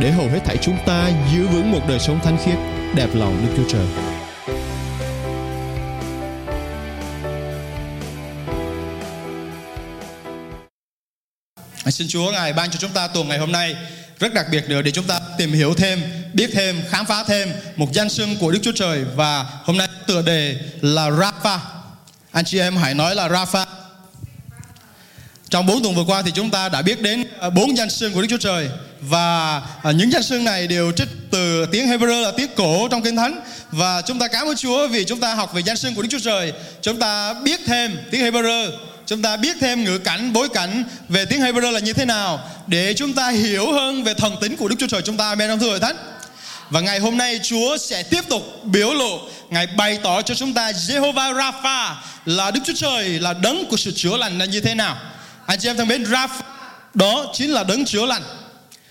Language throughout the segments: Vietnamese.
để hầu hết thảy chúng ta giữ vững một đời sống thánh khiết, đẹp lòng Đức Chúa Trời. Xin Chúa Ngài ban cho chúng ta tuần ngày hôm nay rất đặc biệt nữa để chúng ta tìm hiểu thêm, biết thêm, khám phá thêm một danh xưng của Đức Chúa Trời và hôm nay tựa đề là Rafa. Anh chị em hãy nói là Rafa. Trong bốn tuần vừa qua thì chúng ta đã biết đến ờ, bốn danh xưng của Đức Chúa Trời và à, những danh xưng này đều trích từ tiếng Hebrew là tiếng cổ trong Kinh Thánh. Và chúng ta cảm ơn Chúa vì chúng ta học về danh xưng của Đức Chúa Trời. Chúng ta biết thêm tiếng Hebrew. Chúng ta biết thêm ngữ cảnh, bối cảnh về tiếng Hebrew là như thế nào để chúng ta hiểu hơn về thần tính của Đức Chúa Trời. Chúng ta amen trong thưa hội thánh? Và ngày hôm nay Chúa sẽ tiếp tục biểu lộ, Ngài bày tỏ cho chúng ta Jehovah Rapha là Đức Chúa Trời, là đấng của sự chữa lành là như thế nào. Anh chị em thân mến, Rapha, đó chính là đấng chữa lành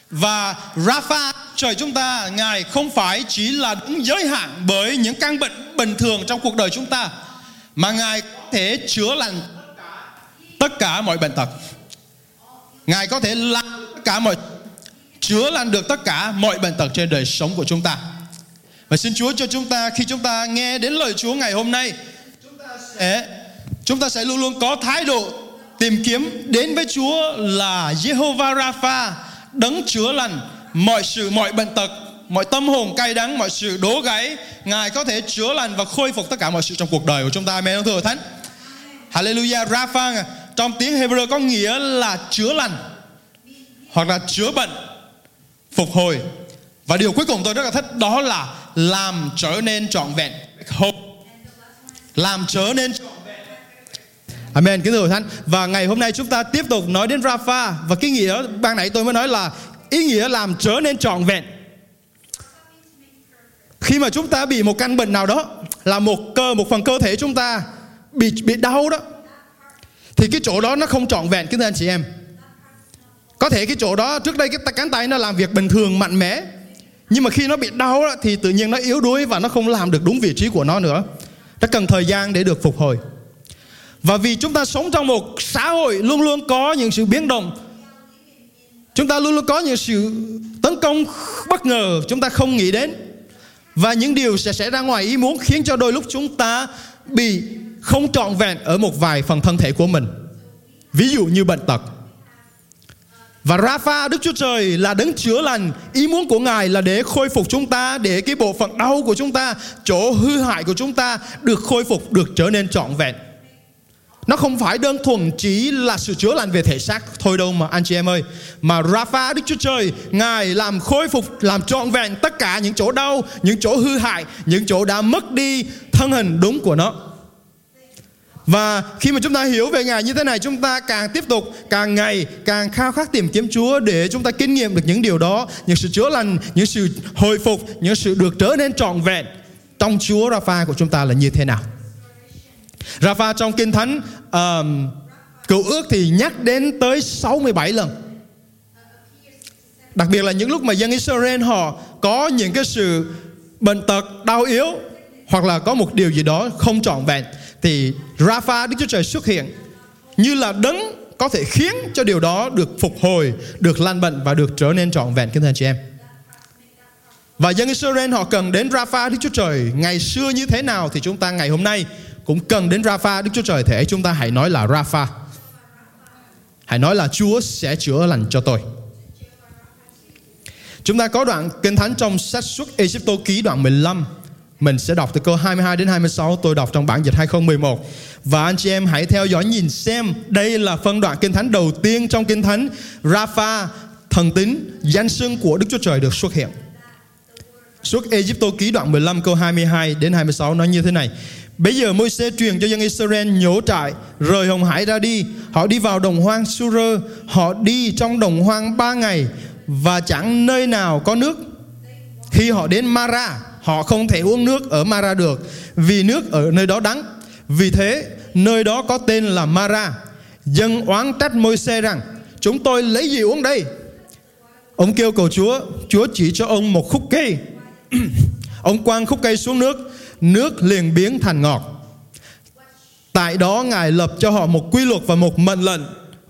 và Rafa, trời chúng ta Ngài không phải chỉ là đứng giới hạn bởi những căn bệnh bình thường trong cuộc đời chúng ta mà Ngài có thể chữa lành tất cả mọi bệnh tật. Ngài có thể làm tất cả mọi chữa lành được tất cả mọi bệnh tật trên đời sống của chúng ta. Và xin Chúa cho chúng ta khi chúng ta nghe đến lời Chúa ngày hôm nay chúng ta sẽ chúng ta sẽ luôn luôn có thái độ tìm kiếm đến với Chúa là Jehovah Rapha đấng chữa lành. Mọi sự, mọi bệnh tật, mọi tâm hồn cay đắng, mọi sự đố gáy, ngài có thể chữa lành và khôi phục tất cả mọi sự trong cuộc đời của chúng ta. Amen thưa thánh. Hallelujah rafa trong tiếng Hebrew có nghĩa là chữa lành hoặc là chữa bệnh, phục hồi. Và điều cuối cùng tôi rất là thích đó là làm trở nên trọn vẹn. Làm trở nên trọn Amen, kính thưa Thánh. Và ngày hôm nay chúng ta tiếp tục nói đến rafa. Và cái nghĩa ban nãy tôi mới nói là ý nghĩa làm trở nên trọn vẹn. Khi mà chúng ta bị một căn bệnh nào đó là một cơ một phần cơ thể chúng ta bị bị đau đó thì cái chỗ đó nó không trọn vẹn. Kính thưa anh chị em. Có thể cái chỗ đó trước đây cái cánh tay nó làm việc bình thường mạnh mẽ nhưng mà khi nó bị đau đó, thì tự nhiên nó yếu đuối và nó không làm được đúng vị trí của nó nữa. Nó cần thời gian để được phục hồi và vì chúng ta sống trong một xã hội luôn luôn có những sự biến động chúng ta luôn luôn có những sự tấn công bất ngờ chúng ta không nghĩ đến và những điều sẽ xảy ra ngoài ý muốn khiến cho đôi lúc chúng ta bị không trọn vẹn ở một vài phần thân thể của mình. Ví dụ như bệnh tật. Và rafa Đức Chúa Trời là đấng chữa lành Ý muốn của Ngài là để khôi phục chúng ta Để cái bộ phận đau của chúng ta Chỗ hư hại của chúng ta Được khôi phục, được trở nên trọn vẹn nó không phải đơn thuần chỉ là sự chữa lành về thể xác Thôi đâu mà anh chị em ơi. Mà Rafa Đức Chúa Trời Ngài làm khôi phục, làm trọn vẹn Tất cả những chỗ đau, những chỗ hư hại Những chỗ đã mất đi thân hình đúng của nó. Và khi mà chúng ta hiểu về Ngài như thế này Chúng ta càng tiếp tục Càng ngày càng khao khát tìm kiếm Chúa Để chúng ta kinh nghiệm được những điều đó Những sự chữa lành Những sự hồi phục Những sự được trở nên trọn vẹn Trong Chúa Rafa của chúng ta là như thế nào. Rafa trong Kinh Thánh um, Cựu ước thì nhắc đến tới 67 lần Đặc biệt là những lúc mà dân Israel họ có những cái sự bệnh tật, đau yếu Hoặc là có một điều gì đó không trọn vẹn thì Rafa Đức Chúa Trời xuất hiện như là đấng có thể khiến cho điều đó được phục hồi, được lành bệnh và được trở nên trọn vẹn kính thưa anh chị em. Và dân Israel họ cần đến Rafa Đức Chúa Trời ngày xưa như thế nào thì chúng ta ngày hôm nay cũng cần đến Rafa. Đức Chúa Trời thể chúng ta hãy nói là Rafa. Hãy nói là Chúa sẽ chữa lành cho tôi. Chúng ta có đoạn kinh thánh trong sách xuất Egypto ký đoạn 15 mình sẽ đọc từ câu 22 đến 26 Tôi đọc trong bản dịch 2011 Và anh chị em hãy theo dõi nhìn xem Đây là phân đoạn Kinh Thánh đầu tiên trong Kinh Thánh. Rafa thần tính, danh xưng của Đức Chúa Trời được xuất hiện. Suốt Egypto ký đoạn 15 câu 22 đến 26 nói như thế này. Bây giờ Môi-se truyền cho dân Israel nhổ trại Rời Hồng Hải ra đi Họ đi vào đồng hoang Sura, Họ đi trong đồng hoang ba ngày Và chẳng nơi nào có nước Khi họ đến Mara họ không thể uống nước ở Mara được vì nước ở nơi đó đắng. Vì thế, nơi đó có tên là Mara. Dân oán trách Môi-se rằng, chúng tôi lấy gì uống đây? Ông kêu cầu Chúa, Chúa chỉ cho ông một khúc cây. ông quăng khúc cây xuống nước, nước liền biến thành ngọt. Tại đó Ngài lập cho họ một quy luật và một mệnh lệnh,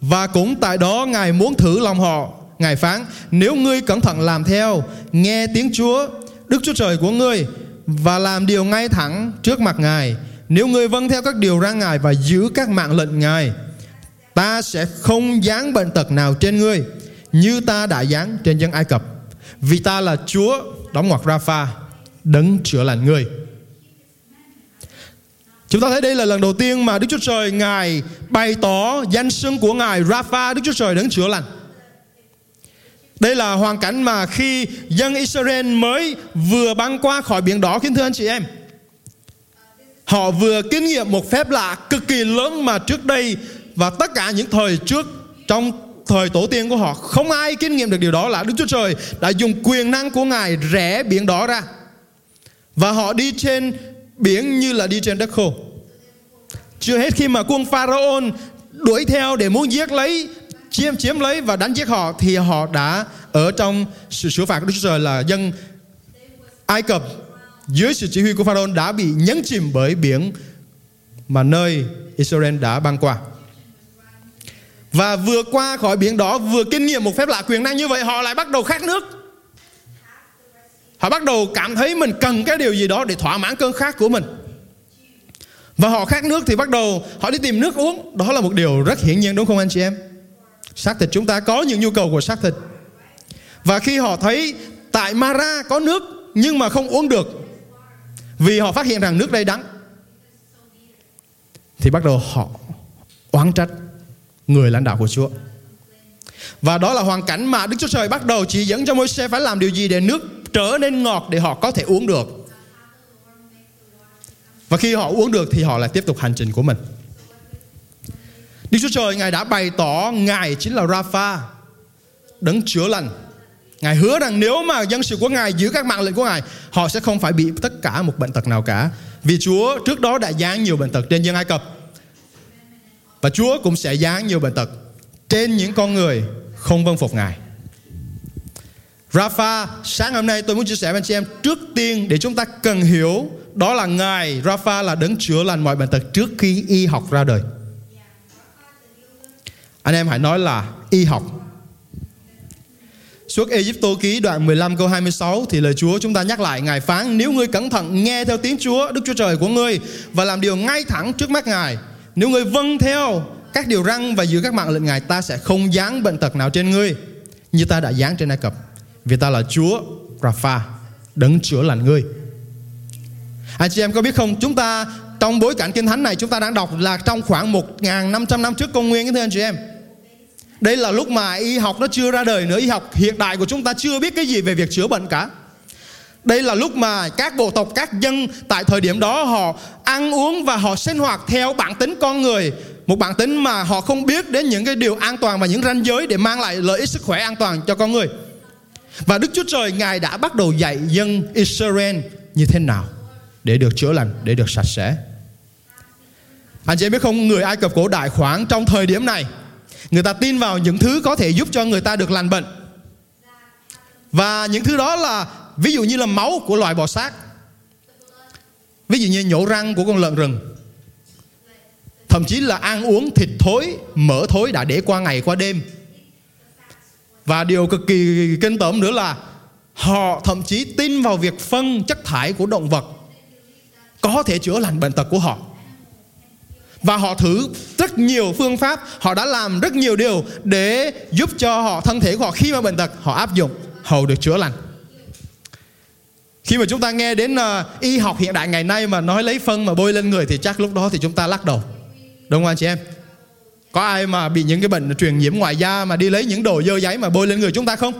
và cũng tại đó Ngài muốn thử lòng họ. Ngài phán, Nếu ngươi cẩn thận làm theo, Nghe tiếng Chúa, Đức Chúa Trời của ngươi, Và làm điều ngay thẳng trước mặt Ngài, Nếu ngươi vâng theo các điều ra Ngài Và giữ các mạng lệnh Ngài, Ta sẽ không dán bệnh tật nào trên ngươi, Như ta đã dán trên dân Ai Cập. Vì ta là Chúa, Đóng ngoặc Rapha, Đấng chữa lành ngươi. Chúng ta thấy đây là lần đầu tiên mà Đức Chúa Trời, Ngài bày tỏ danh xưng của Ngài Rapha Đức Chúa Trời đấng chữa lành. Đây là hoàn cảnh mà khi dân Israel mới vừa băng qua khỏi biển đỏ kính thưa anh chị em. Họ vừa kinh nghiệm một phép lạ cực kỳ lớn mà trước đây và tất cả những thời trước, trong thời tổ tiên của họ, không ai kinh nghiệm được điều đó là Đức Chúa Trời đã dùng quyền năng của Ngài rẽ biển đỏ ra. Và họ đi trên biển như là đi trên đất khô. Chưa hết khi mà quân Pharaoh đuổi theo để muốn giết lấy chiếm chiếm lấy và đánh giết họ, thì họ đã ở trong sự xử phạt của Đức Chúa Trời là dân Ai Cập dưới sự chỉ huy của Pharaoh đã bị nhấn chìm bởi biển mà nơi Israel đã băng qua. Và vừa qua khỏi biển đó vừa kinh nghiệm một phép lạ quyền năng như vậy, họ lại bắt đầu khát nước. Họ bắt đầu cảm thấy mình cần cái điều gì đó để thỏa mãn cơn khát của mình. Và họ khát nước thì bắt đầu họ đi tìm nước uống. Đó là một điều rất hiển nhiên, đúng không anh chị em? Xác thịt chúng ta có những nhu cầu của xác thịt. Và khi họ thấy tại Mara có nước nhưng mà không uống được, vì họ phát hiện rằng nước đây đắng, thì bắt đầu họ oán trách người lãnh đạo của Chúa. Và đó là hoàn cảnh mà Đức Chúa Trời bắt đầu chỉ dẫn cho Môi-se phải làm điều gì để nước trở nên ngọt để họ có thể uống được. Và khi họ uống được thì họ lại tiếp tục hành trình của mình. Đức Chúa Trời Ngài đã bày tỏ Ngài chính là Rapha, đấng chữa lành. Ngài hứa rằng nếu mà dân sự của Ngài giữ các mạng lệnh của Ngài, họ sẽ không phải bị tất cả một bệnh tật nào cả. Vì Chúa trước đó đã giáng nhiều bệnh tật trên dân Ai Cập. Và Chúa cũng sẽ giáng nhiều bệnh tật trên những con người không vâng phục Ngài. Rafa, sáng hôm nay tôi muốn chia sẻ với anh chị em trước tiên để chúng ta cần hiểu đó là Ngài Rafa là đấng chữa lành mọi bệnh tật trước khi y học ra đời. Anh em hãy nói là y học. Suốt Egypto ký đoạn 15 câu 26 thì lời Chúa chúng ta nhắc lại Ngài phán nếu ngươi cẩn thận nghe theo tiếng Chúa Đức Chúa Trời của ngươi và làm điều ngay thẳng trước mắt Ngài. Nếu ngươi vâng theo các điều răn và giữ các mạng lệnh Ngài ta sẽ không dán bệnh tật nào trên ngươi như ta đã dán trên Ai Cập. Vì ta là Chúa Rapha, đấng chữa lành ngươi. Anh chị em có biết không, chúng ta trong bối cảnh kinh thánh này chúng ta đang đọc là trong khoảng 1.500 năm trước công nguyên thưa anh chị em. Đây là lúc mà y học nó chưa ra đời nữa, y học hiện đại của chúng ta chưa biết cái gì về việc chữa bệnh cả. Đây là lúc mà các bộ tộc, các dân tại thời điểm đó họ ăn uống và họ sinh hoạt theo bản tính con người. Một bản tính mà họ không biết đến những cái điều an toàn và những ranh giới để mang lại lợi ích sức khỏe an toàn cho con người. Và Đức Chúa Trời Ngài đã bắt đầu dạy dân Israel như thế nào để được chữa lành, để được sạch sẽ. Anh chị em biết không, người Ai Cập cổ đại khoảng trong thời điểm này, người ta tin vào những thứ có thể giúp cho người ta được lành bệnh. Và những thứ đó là ví dụ như là máu của loài bò sát. Ví dụ như nhổ răng của con lợn rừng. Thậm chí là ăn uống thịt thối, mỡ thối đã để qua ngày qua đêm và điều cực kỳ kinh tởm nữa là họ thậm chí tin vào việc phân chất thải của động vật có thể chữa lành bệnh tật của họ. Và họ thử rất nhiều phương pháp, họ đã làm rất nhiều điều để giúp cho họ thân thể của họ khi mà bệnh tật họ áp dụng hầu được chữa lành. Khi mà chúng ta nghe đến uh, y học hiện đại ngày nay mà nói lấy phân mà bôi lên người thì chắc lúc đó thì chúng ta lắc đầu. Đúng không anh chị em? Có ai mà bị những cái bệnh truyền nhiễm ngoài da mà đi lấy những đồ dơ giấy mà bôi lên người chúng ta không?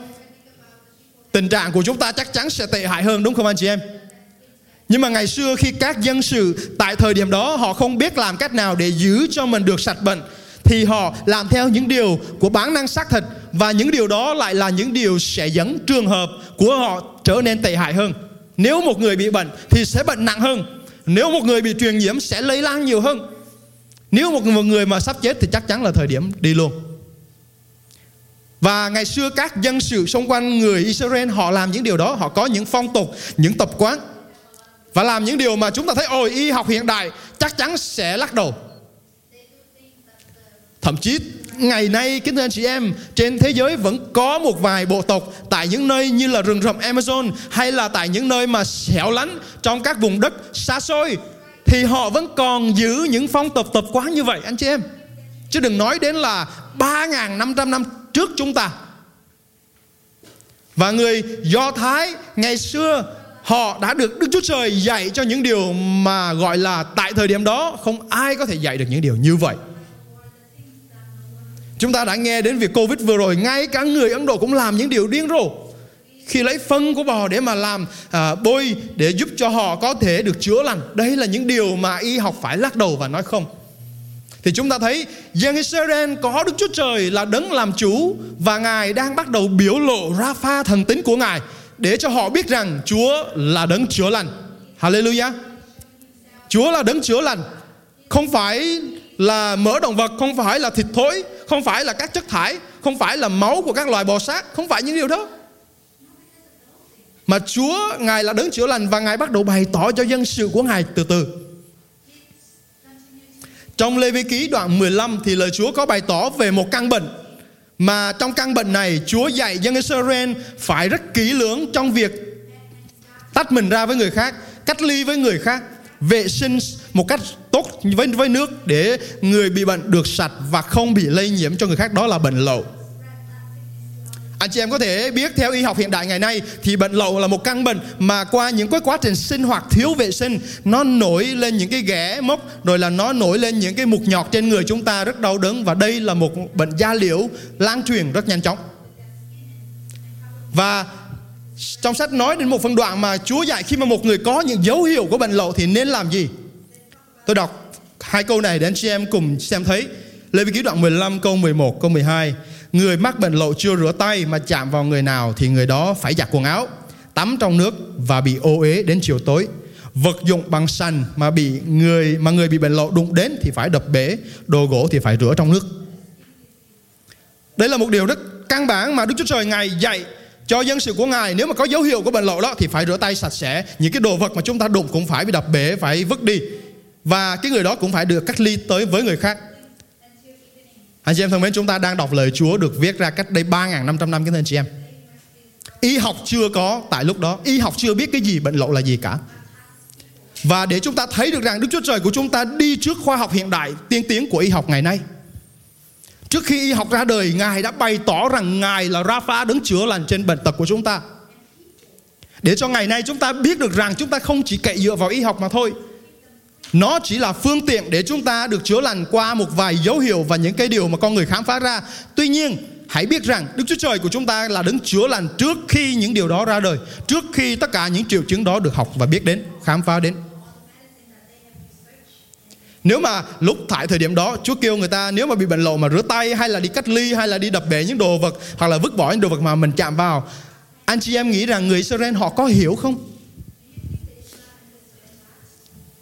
Tình trạng của chúng ta chắc chắn sẽ tệ hại hơn, đúng không anh chị em? Nhưng mà ngày xưa khi các dân sự tại thời điểm đó họ không biết làm cách nào để giữ cho mình được sạch bệnh, thì họ làm theo những điều của bản năng xác thịt và những điều đó lại là những điều sẽ dẫn trường hợp của họ trở nên tệ hại hơn Nếu một người bị bệnh thì sẽ bệnh nặng hơn. Nếu một người bị truyền nhiễm sẽ lây lan nhiều hơn. Nếu một người mà sắp chết thì chắc chắn là thời điểm đi luôn. Và ngày xưa các dân sự xung quanh người Israel họ làm những điều đó, họ có những phong tục, những tập quán và làm những điều mà chúng ta thấy ôi y học hiện đại chắc chắn sẽ lắc đầu. Thậm chí ngày nay kính thưa anh chị em trên thế giới vẫn có một vài bộ tộc tại những nơi như là rừng rậm Amazon hay là tại những nơi mà xẻo lánh trong các vùng đất xa xôi thì họ vẫn còn giữ những phong tục tập quán như vậy, anh chị em. Chứ đừng nói đến là 3.500 năm trước chúng ta. Và người Do Thái ngày xưa, họ đã được Đức Chúa Trời dạy cho những điều mà gọi là tại thời điểm đó không ai có thể dạy được những điều như vậy. Chúng ta đã nghe đến việc Covid vừa rồi, Ngay cả người Ấn Độ cũng làm những điều điên rồ khi lấy phân của bò để mà làm à, bôi Để giúp cho họ có thể được chữa lành Đây là những điều mà y học phải lắc đầu và nói không thì chúng ta thấy dân Israel có Đức Chúa Trời là đấng làm chủ và Ngài đang bắt đầu biểu lộ ra pha thần tính của Ngài để cho họ biết rằng Chúa là đấng chữa lành. Hallelujah. Chúa là đấng chữa lành. Không phải là mỡ động vật, không phải là thịt thối, không phải là các chất thải, không phải là máu của các loài bò sát, không phải những điều đó. Mà Chúa Ngài là đấng chữa lành và Ngài bắt đầu bày tỏ cho dân sự của Ngài từ từ. Trong Lê Vi Ký đoạn 15 thì lời Chúa có bày tỏ về một căn bệnh mà trong căn bệnh này Chúa dạy dân Israel phải rất kỹ lưỡng trong việc tách mình ra với người khác, cách ly với người khác, vệ sinh một cách tốt với với nước để người bị bệnh được sạch và không bị lây nhiễm cho người khác đó là bệnh lậu. Anh chị em có thể biết theo y học hiện đại ngày nay thì bệnh lậu là một căn bệnh mà qua những cái quá trình sinh hoạt thiếu vệ sinh, nó nổi lên những cái ghẻ mốc, rồi là nó nổi lên những cái mục nhọt trên người chúng ta rất đau đớn và đây là một bệnh da liễu lan truyền rất nhanh chóng. Và trong sách nói đến một phân đoạn mà Chúa dạy khi mà một người có những dấu hiệu của bệnh lậu thì nên làm gì? Tôi đọc hai câu này để anh chị em cùng xem thấy. Lê Vi Ký đoạn 15 câu 11 câu 12 Người mắc bệnh lậu chưa rửa tay mà chạm vào người nào thì người đó phải giặt quần áo, tắm trong nước và bị ô uế đến chiều tối. Vật dụng bằng sành mà bị người mà người bị bệnh lậu đụng đến thì phải đập bể, đồ gỗ thì phải rửa trong nước. Đây là một điều rất căn bản mà Đức Chúa Trời Ngài dạy cho dân sự của Ngài Nếu mà có dấu hiệu của bệnh lậu đó Thì phải rửa tay sạch sẽ Những cái đồ vật mà chúng ta đụng cũng phải bị đập bể Phải vứt đi Và cái người đó cũng phải được cách ly tới với người khác anh chị em thân mến, chúng ta đang đọc lời Chúa được viết ra cách đây 3.500 năm cái anh chị em. Y học chưa có tại lúc đó, y học chưa biết cái gì bệnh lậu là gì cả. Và để chúng ta thấy được rằng Đức Chúa Trời của chúng ta đi trước khoa học hiện đại tiên tiến của y học ngày nay. Trước khi y học ra đời, Ngài đã bày tỏ rằng Ngài là Rapha đứng chữa lành trên bệnh tật của chúng ta. Để cho ngày nay chúng ta biết được rằng chúng ta không chỉ cậy dựa vào y học mà thôi nó chỉ là phương tiện để chúng ta được chữa lành qua một vài dấu hiệu và những cái điều mà con người khám phá ra. Tuy nhiên, hãy biết rằng Đức Chúa Trời của chúng ta là đứng chữa lành trước khi những điều đó ra đời, trước khi tất cả những triệu chứng đó được học và biết đến, khám phá đến. Nếu mà lúc tại thời điểm đó Chúa kêu người ta nếu mà bị bệnh lộ mà rửa tay hay là đi cách ly hay là đi đập bể những đồ vật hoặc là vứt bỏ những đồ vật mà mình chạm vào, anh chị em nghĩ rằng người Israel họ có hiểu không?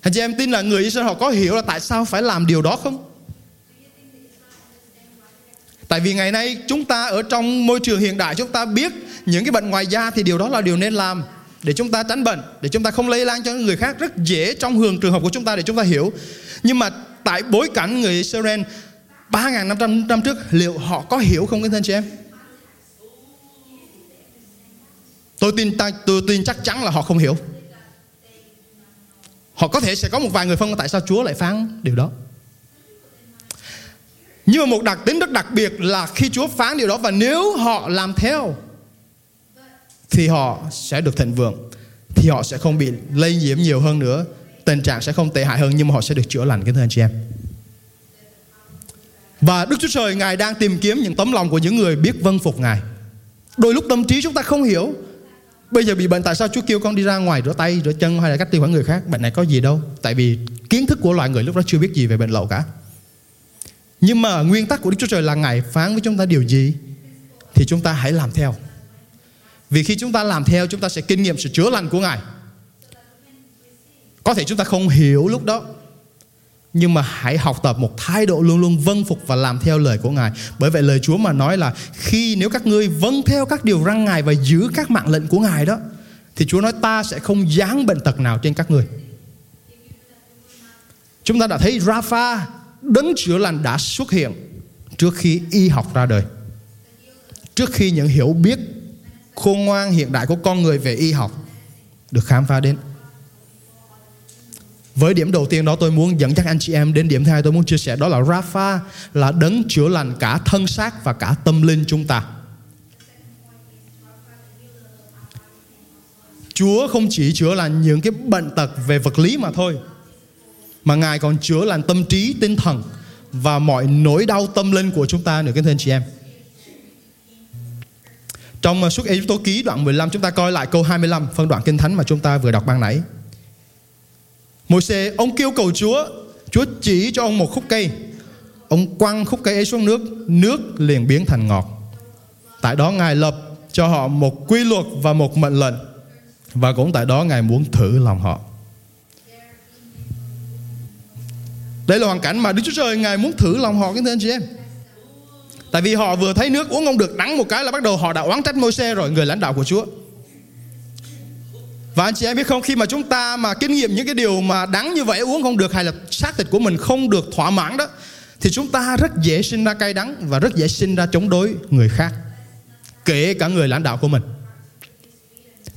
Anh chị em tin là người Israel họ có hiểu là tại sao phải làm điều đó không? Tại vì ngày nay chúng ta ở trong môi trường hiện đại chúng ta biết những cái bệnh ngoài da thì điều đó là điều nên làm để chúng ta tránh bệnh, để chúng ta không lây lan cho người khác rất dễ trong hường trường hợp của chúng ta để chúng ta hiểu. Nhưng mà tại bối cảnh người Israel 3.500 năm trước liệu họ có hiểu không các anh chị em? Tôi tin tôi tin chắc chắn là họ không hiểu. Họ có thể sẽ có một vài người phân tại sao Chúa lại phán điều đó. Nhưng mà một đặc tính rất đặc biệt là khi Chúa phán điều đó, và nếu họ làm theo, thì họ sẽ được thịnh vượng, thì họ sẽ không bị lây nhiễm nhiều hơn nữa, tình trạng sẽ không tệ hại hơn, nhưng mà họ sẽ được chữa lành cái thưa anh chị em và Đức Chúa Trời, Ngài đang tìm kiếm những tấm lòng của những người biết vâng phục Ngài đôi lúc tâm trí chúng ta không hiểu Bây giờ bị bệnh tại sao Chúa kêu con đi ra ngoài rửa tay, rửa chân hay là cách tiêu khỏi người khác? Bệnh này có gì đâu. Tại vì kiến thức của loài người lúc đó chưa biết gì về bệnh lậu cả. Nhưng mà nguyên tắc của Đức Chúa Trời là Ngài phán với chúng ta điều gì thì chúng ta hãy làm theo. Vì khi chúng ta làm theo chúng ta sẽ kinh nghiệm sự chữa lành của Ngài. Có thể chúng ta không hiểu lúc đó nhưng mà hãy học tập một thái độ luôn luôn vâng phục và làm theo lời của Ngài. Bởi vậy lời Chúa mà nói là khi nếu các ngươi vâng theo các điều răn Ngài và giữ các mạng lệnh của Ngài đó, thì Chúa nói ta sẽ không giáng bệnh tật nào trên các ngươi. Chúng ta đã thấy Rafa, đấng chữa lành đã xuất hiện trước khi y học ra đời. Trước khi những hiểu biết khôn ngoan hiện đại của con người về y học được khám phá đến. Với điểm đầu tiên đó tôi muốn dẫn dắt anh chị em đến điểm thứ hai tôi muốn chia sẻ đó là Rafa là đấng chữa lành cả thân xác và cả tâm linh chúng ta. Chúa không chỉ chữa lành những cái bệnh tật về vật lý mà thôi mà Ngài còn chữa lành tâm trí, tinh thần và mọi nỗi đau tâm linh của chúng ta nữa các anh chị em. Trong à, suốt Ê Tô ký đoạn 15 chúng ta coi lại câu 25 phân đoạn kinh thánh mà chúng ta vừa đọc ban nãy. Môi xe ông kêu cầu Chúa, Chúa chỉ cho ông một khúc cây. Ông quăng khúc cây ấy xuống nước, nước liền biến thành ngọt. Tại đó Ngài lập cho họ một quy luật và một mệnh lệnh và cũng tại đó Ngài muốn thử lòng họ. Đây là hoàn cảnh mà Đức Chúa Trời Ngài muốn thử lòng họ kính thưa anh chị em. Tại vì họ vừa thấy nước uống không được đắng một cái là bắt đầu họ đã oán trách môi xe rồi người lãnh đạo của Chúa. Và anh chị em biết không khi mà chúng ta mà kinh nghiệm những cái điều mà đắng như vậy uống không được hay là xác thịt của mình không được thỏa mãn đó thì chúng ta rất dễ sinh ra cay đắng và rất dễ sinh ra chống đối người khác kể cả người lãnh đạo của mình.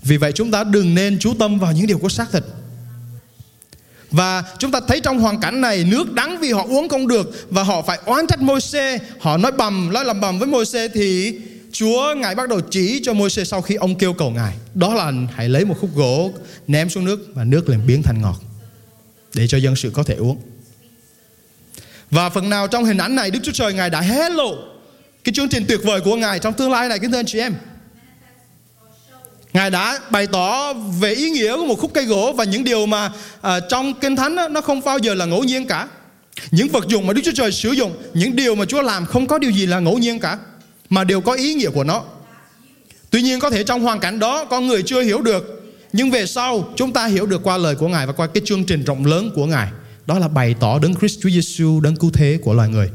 Vì vậy chúng ta đừng nên chú tâm vào những điều có xác thịt và chúng ta thấy trong hoàn cảnh này nước đắng vì họ uống không được và họ phải oán trách Môi-se, họ nói bầm, nói làm bầm với Môi-se thì Chúa ngài bắt đầu chỉ cho môi xe sau khi ông kêu cầu ngài, đó là hãy lấy một khúc gỗ ném xuống nước và nước liền biến thành ngọt để cho dân sự có thể uống. Và phần nào trong hình ảnh này Đức Chúa Trời ngài đã hé lộ cái chương trình tuyệt vời của ngài trong tương lai này kính thưa anh chị em. Ngài đã bày tỏ về ý nghĩa của một khúc cây gỗ và những điều mà uh, trong Kinh Thánh đó, nó không bao giờ là ngẫu nhiên cả. Những vật dụng mà Đức Chúa Trời sử dụng, những điều mà Chúa làm không có điều gì là ngẫu nhiên cả, mà đều có ý nghĩa của nó. Tuy nhiên có thể trong hoàn cảnh đó con người chưa hiểu được, nhưng về sau chúng ta hiểu được qua lời của Ngài và qua cái chương trình rộng lớn của Ngài. Đó là bày tỏ đấng Christ Chúa Giêsu đấng cứu thế của loài người.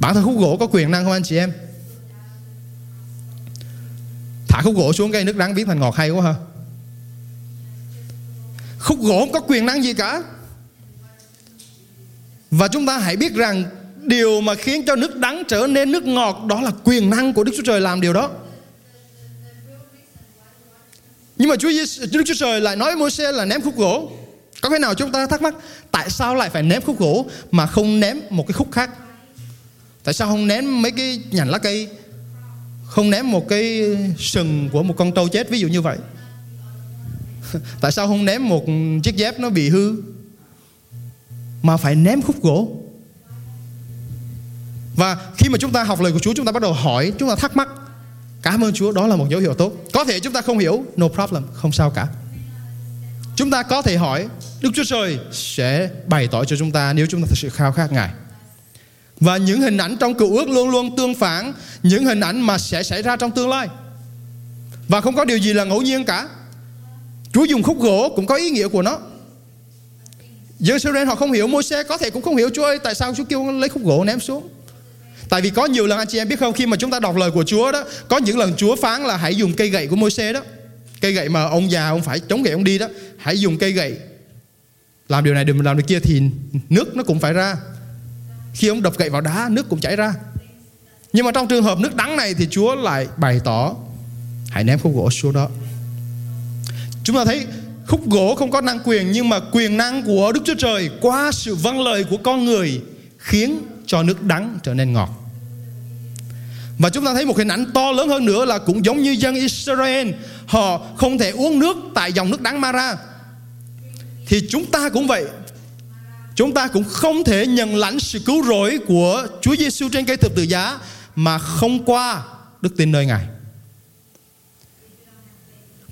Bản thân khúc gỗ có quyền năng không anh chị em? thả khúc gỗ xuống cây nước đắng biến thành ngọt hay quá ha khúc gỗ không có quyền năng gì cả và chúng ta hãy biết rằng điều mà khiến cho nước đắng trở nên nước ngọt đó là quyền năng của Đức Chúa Trời làm điều đó. Nhưng mà Chúa Giêsu, Đức Chúa Trời lại nói với Môi-se là ném khúc gỗ. Có khi nào chúng ta thắc mắc tại sao lại phải ném khúc gỗ mà không ném một cái khúc khác? Tại sao không ném mấy cái nhành lá cây không ném một cái sừng của một con trâu chết ví dụ như vậy tại sao không ném một chiếc dép nó bị hư mà phải ném khúc gỗ và khi mà chúng ta học lời của Chúa, chúng ta bắt đầu hỏi, chúng ta thắc mắc, cảm ơn Chúa, đó là một dấu hiệu tốt có thể chúng ta không hiểu, no problem, không sao cả chúng ta có thể hỏi, Đức Chúa Trời sẽ bày tỏ cho chúng ta nếu chúng ta thật sự khao khát Ngài và những hình ảnh trong cựu ước luôn luôn tương phản những hình ảnh mà sẽ xảy ra trong tương lai. Và không có điều gì là ngẫu nhiên cả. Chúa dùng khúc gỗ cũng có ý nghĩa của nó. Dân Israel họ không hiểu, Môi-se có thể cũng không hiểu, Chúa ơi, tại sao Chúa kêu lấy khúc gỗ ném xuống. Tại vì có nhiều lần anh chị em biết không khi mà chúng ta đọc lời của Chúa đó, có những lần Chúa phán là hãy dùng cây gậy của Môi-se đó. Cây gậy mà ông già ông phải chống gậy ông đi đó, hãy dùng cây gậy. Làm điều này đừng làm điều kia thì nước nó cũng phải ra. Khi ông đập gậy vào đá nước cũng chảy ra Nhưng mà trong trường hợp nước đắng này Thì Chúa lại bày tỏ Hãy ném khúc gỗ xuống đó Chúng ta thấy khúc gỗ không có năng quyền Nhưng mà quyền năng của Đức Chúa Trời Qua sự vâng lời của con người Khiến cho nước đắng trở nên ngọt và chúng ta thấy một hình ảnh to lớn hơn nữa là cũng giống như dân Israel Họ không thể uống nước tại dòng nước đắng Mara Thì chúng ta cũng vậy Chúng ta cũng không thể nhận lãnh sự cứu rỗi của Chúa Giêsu trên cây thập tự giá mà không qua đức tin nơi Ngài.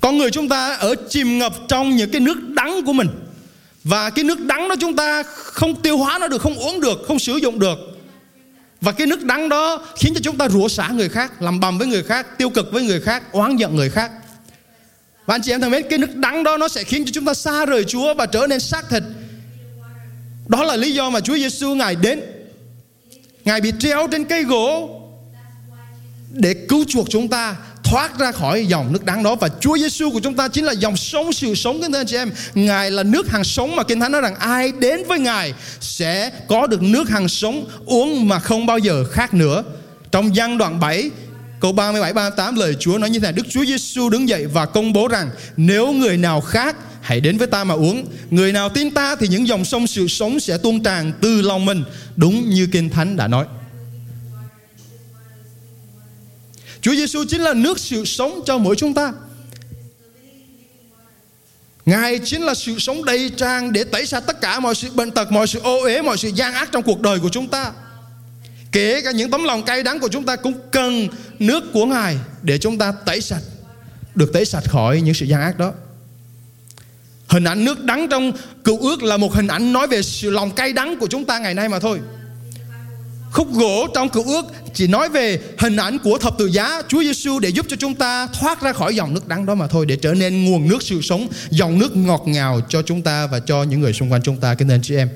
Con người chúng ta ở chìm ngập trong những cái nước đắng của mình và cái nước đắng đó chúng ta không tiêu hóa nó được, không uống được, không sử dụng được. Và cái nước đắng đó khiến cho chúng ta rủa xả người khác, làm bầm với người khác, tiêu cực với người khác, oán giận người khác. Và anh chị em thân mến, cái nước đắng đó nó sẽ khiến cho chúng ta xa rời Chúa và trở nên xác thịt. Đó là lý do mà Chúa Giêsu ngài đến. Ngài bị treo trên cây gỗ để cứu chuộc chúng ta thoát ra khỏi dòng nước đắng đó và Chúa Giêsu của chúng ta chính là dòng sống sự sống kính thưa anh chị em. Ngài là nước hàng sống mà Kinh Thánh nói rằng ai đến với Ngài sẽ có được nước hàng sống uống mà không bao giờ khác nữa. Trong văn đoạn 7 Câu 37 38 lời Chúa nói như thế này, Đức Chúa Giêsu đứng dậy và công bố rằng nếu người nào khác hãy đến với ta mà uống. Người nào tin ta thì những dòng sông sự sống sẽ tuôn tràn từ lòng mình, đúng như Kinh Thánh đã nói. Chúa Giêsu chính là nước sự sống cho mỗi chúng ta. Ngài chính là sự sống đầy tràn để tẩy sạch tất cả mọi sự bệnh tật, mọi sự ô uế, mọi sự gian ác trong cuộc đời của chúng ta. Kể cả những tấm lòng cay đắng của chúng ta cũng cần nước của Ngài để chúng ta tẩy sạch, được tẩy sạch khỏi những sự gian ác đó. Hình ảnh nước đắng trong cựu ước là một hình ảnh nói về sự lòng cay đắng của chúng ta ngày nay mà thôi. Khúc gỗ trong cựu ước chỉ nói về hình ảnh của thập tự giá Chúa Giêsu để giúp cho chúng ta thoát ra khỏi dòng nước đắng đó mà thôi để trở nên nguồn nước sự sống, dòng nước ngọt ngào cho chúng ta và cho những người xung quanh chúng ta. Kính nên chị em.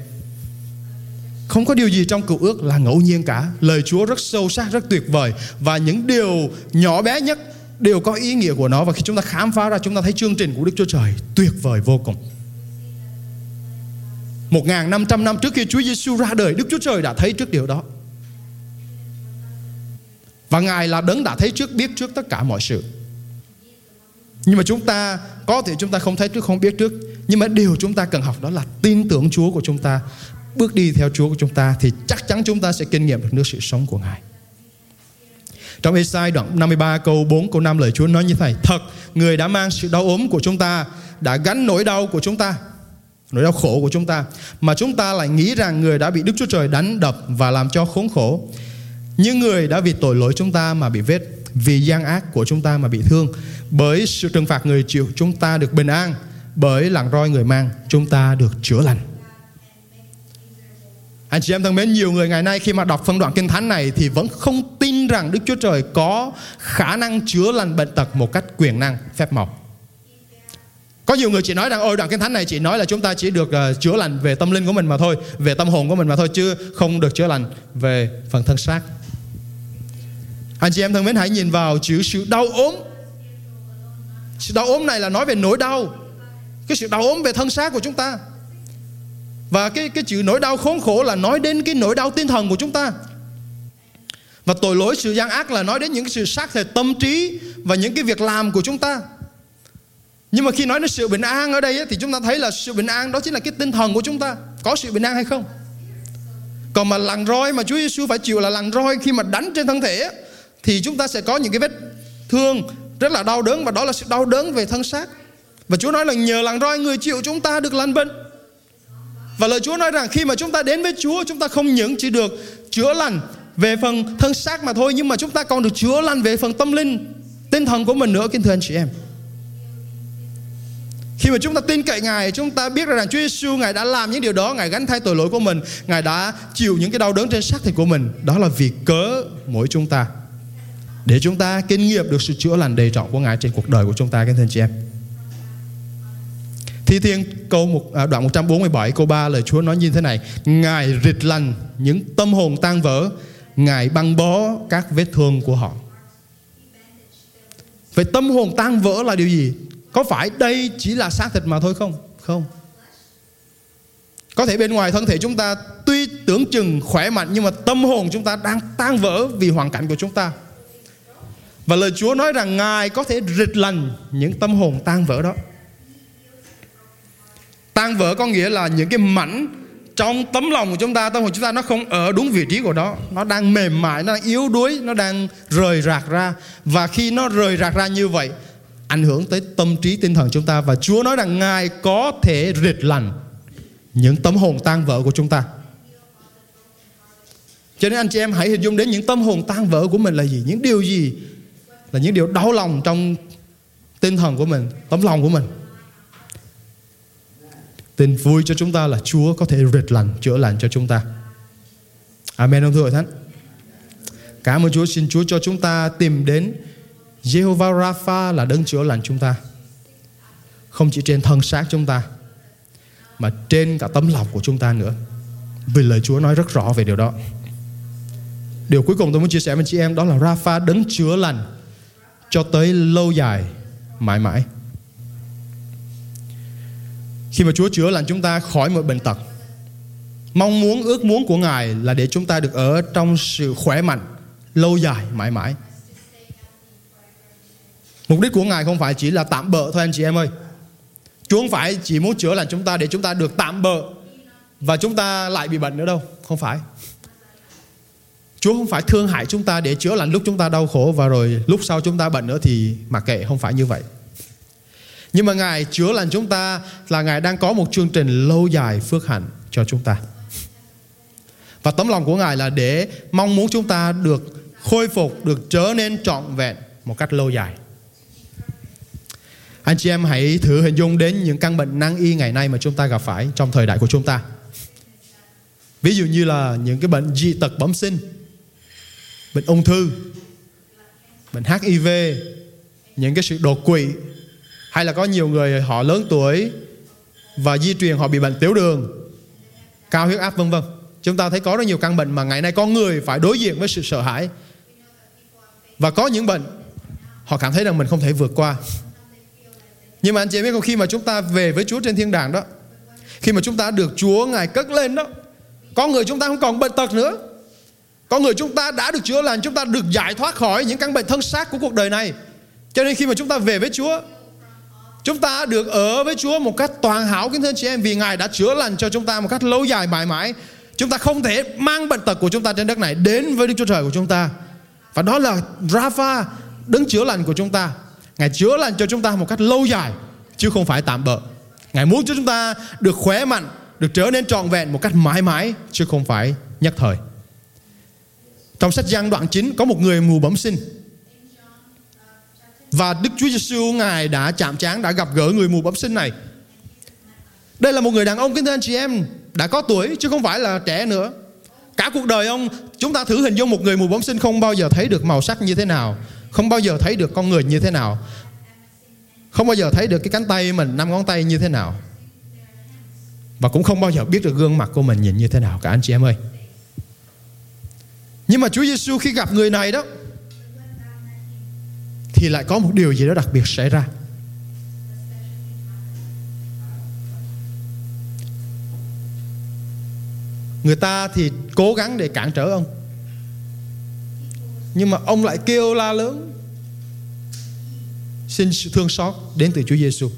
Không có điều gì trong cựu ước là ngẫu nhiên cả. Lời Chúa rất sâu sắc, rất tuyệt vời và những điều nhỏ bé nhất đều có ý nghĩa của nó và khi chúng ta khám phá ra chúng ta thấy chương trình của Đức Chúa Trời tuyệt vời vô cùng. 1.500 năm trước khi Chúa Giêsu ra đời, Đức Chúa Trời đã thấy trước điều đó. Và Ngài là đấng đã thấy trước, biết trước tất cả mọi sự. Nhưng mà chúng ta, Có thể chúng ta không thấy trước, không biết trước. Nhưng mà điều chúng ta cần học đó là Tin tưởng Chúa của chúng ta. Bước đi theo Chúa của chúng ta Thì chắc chắn chúng ta sẽ kinh nghiệm được nước sự sống của Ngài. Trong Esai đoạn 53 câu 4 câu 5 lời Chúa nói như thế Thật, người đã mang sự đau ốm của chúng ta, Đã gánh nỗi đau của chúng ta, Nỗi đau khổ của chúng ta, Mà chúng ta lại nghĩ rằng người đã bị Đức Chúa Trời đánh đập Và làm cho khốn khổ những người đã vì tội lỗi chúng ta mà bị vết Vì gian ác của chúng ta mà bị thương Bởi sự trừng phạt người chịu Chúng ta được bình an Bởi lặng roi người mang Chúng ta được chữa lành anh chị em thân mến, nhiều người ngày nay khi mà đọc phân đoạn kinh thánh này thì vẫn không tin rằng Đức Chúa Trời có khả năng chữa lành bệnh tật một cách quyền năng, phép màu. Có nhiều người chỉ nói rằng ôi đoạn kinh thánh này chỉ nói là chúng ta chỉ được uh, chữa lành về tâm linh của mình mà thôi, về tâm hồn của mình mà thôi chứ không được chữa lành về phần thân xác. Anh chị em thân mến hãy nhìn vào chữ sự đau ốm. Sự đau ốm này là nói về nỗi đau. Cái sự đau ốm về thân xác của chúng ta. Và cái cái chữ nỗi đau khốn khổ là nói đến cái nỗi đau tinh thần của chúng ta. Và tội lỗi sự gian ác là nói đến những cái sự xác thể tâm trí Và những cái việc làm của chúng ta. Nhưng mà khi nói đến sự bình an ở đây ấy, Thì chúng ta thấy là sự bình an đó chính là cái tinh thần của chúng ta. Có sự bình an hay không? Còn mà lằn roi mà Chúa Giêsu phải chịu là lằn roi khi mà đánh trên thân thể thì chúng ta sẽ có những cái vết thương rất là đau đớn và đó là sự đau đớn về thân xác. Và Chúa nói là nhờ làng roi người chịu chúng ta được lành bệnh. Và lời Chúa nói rằng khi mà chúng ta đến với Chúa chúng ta không những chỉ được chữa lành về phần thân xác mà thôi nhưng mà chúng ta còn được chữa lành về phần tâm linh, tinh thần của mình nữa kính thưa anh chị em. Khi mà chúng ta tin cậy Ngài, chúng ta biết rằng Chúa Giêsu Ngài đã làm những điều đó, Ngài gánh thay tội lỗi của mình, Ngài đã chịu những cái đau đớn trên xác thịt của mình. Đó là vì cớ mỗi chúng ta để chúng ta kinh nghiệm được sự chữa lành đầy trọn của Ngài trên cuộc đời của chúng ta các thân chị em. Thi Thiên câu một, à, đoạn 147 câu 3 lời Chúa nói như thế này Ngài rịt lành những tâm hồn tan vỡ Ngài băng bó các vết thương của họ Vậy tâm hồn tan vỡ là điều gì? Có phải đây chỉ là xác thịt mà thôi không? Không Có thể bên ngoài thân thể chúng ta Tuy tưởng chừng khỏe mạnh Nhưng mà tâm hồn chúng ta đang tan vỡ Vì hoàn cảnh của chúng ta và lời Chúa nói rằng Ngài có thể rịch lành những tâm hồn tan vỡ đó. Tan vỡ có nghĩa là những cái mảnh trong tấm lòng của chúng ta, tâm hồn chúng ta nó không ở đúng vị trí của nó. Nó đang mềm mại, nó đang yếu đuối, nó đang rời rạc ra. Và khi nó rời rạc ra như vậy, ảnh hưởng tới tâm trí tinh thần chúng ta. Và Chúa nói rằng Ngài có thể rịch lành những tấm hồn tan vỡ của chúng ta. Cho nên anh chị em hãy hình dung đến những tâm hồn tan vỡ của mình là gì Những điều gì là những điều đau lòng trong tinh thần của mình, tấm lòng của mình. Tin vui cho chúng ta là Chúa có thể rệt lành chữa lành cho chúng ta. Amen ông thưa hội thánh. Cảm ơn Chúa, xin Chúa cho chúng ta tìm đến Jehovah Rapha là đấng chữa lành chúng ta. Không chỉ trên thân xác chúng ta, mà trên cả tấm lòng của chúng ta nữa. Vì lời Chúa nói rất rõ về điều đó. Điều cuối cùng tôi muốn chia sẻ với chị em đó là Rapha đấng chữa lành cho tới lâu dài mãi mãi. Khi mà Chúa chữa lành chúng ta khỏi mọi bệnh tật, mong muốn, ước muốn của Ngài là để chúng ta được ở trong sự khỏe mạnh lâu dài mãi mãi. Mục đích của Ngài không phải chỉ là tạm bợ thôi anh chị em ơi. Chúa không phải chỉ muốn chữa lành chúng ta để chúng ta được tạm bợ và chúng ta lại bị bệnh nữa đâu, không phải. Chúa không phải thương hại chúng ta để chữa lành lúc chúng ta đau khổ và rồi lúc sau chúng ta bệnh nữa thì mặc kệ không phải như vậy nhưng mà Ngài chữa lành chúng ta là Ngài đang có một chương trình lâu dài phước hạnh cho chúng ta. Và tấm lòng của Ngài là để mong muốn chúng ta được khôi phục, được trở nên trọn vẹn một cách lâu dài. Anh chị em hãy thử hình dung đến những căn bệnh nan y ngày nay mà chúng ta gặp phải trong thời đại của chúng ta. Ví dụ như là những cái bệnh dị tật bẩm sinh, bệnh ung thư, bệnh HIV, những cái sự đột quỵ, hay là có nhiều người họ lớn tuổi và di truyền họ bị bệnh tiểu đường cao huyết áp vân vân. Chúng ta thấy có rất nhiều căn bệnh mà ngày nay con người phải đối diện với sự sợ hãi. Và có những bệnh họ cảm thấy rằng mình không thể vượt qua. Nhưng mà anh chị biết không khi mà chúng ta về với Chúa trên thiên đàng đó khi mà chúng ta được Chúa ngài cất lên đó có người chúng ta không còn bệnh tật nữa con người chúng ta đã được chữa lành chúng ta được giải thoát khỏi những căn bệnh thân xác của cuộc đời này cho nên khi mà chúng ta về với Chúa Chúng ta được ở với Chúa một cách toàn hảo kính thưa chị em vì Ngài đã chữa lành cho chúng ta một cách lâu dài mãi mãi. Chúng ta không thể mang bệnh tật của chúng ta trên đất này đến với Đức Chúa Trời của chúng ta. Và đó là Rafa, đứng chữa lành của chúng ta. Ngài chữa lành cho chúng ta một cách lâu dài chứ không phải tạm bợ. Ngài muốn cho chúng ta được khỏe mạnh, được trở nên trọn vẹn một cách mãi mãi chứ không phải nhất thời. Trong sách Giăng đoạn 9 có một người mù bẩm sinh và Đức Chúa Giêsu ngài đã chạm trán đã gặp gỡ người mù bẩm sinh này. Đây là một người đàn ông kính thưa anh chị em đã có tuổi chứ không phải là trẻ nữa. Cả cuộc đời ông chúng ta thử hình dung một người mù bẩm sinh không bao giờ thấy được màu sắc như thế nào, không bao giờ thấy được con người như thế nào. Không bao giờ thấy được cái cánh tay mình năm ngón tay như thế nào. Và cũng không bao giờ biết được gương mặt của mình nhìn như thế nào cả anh chị em ơi. Nhưng mà Chúa Giêsu khi gặp người này đó, thì lại có một điều gì đó đặc biệt xảy ra. Người ta thì cố gắng để cản trở ông. Nhưng mà ông lại kêu la lớn. Xin sự thương xót đến từ Chúa Giêsu.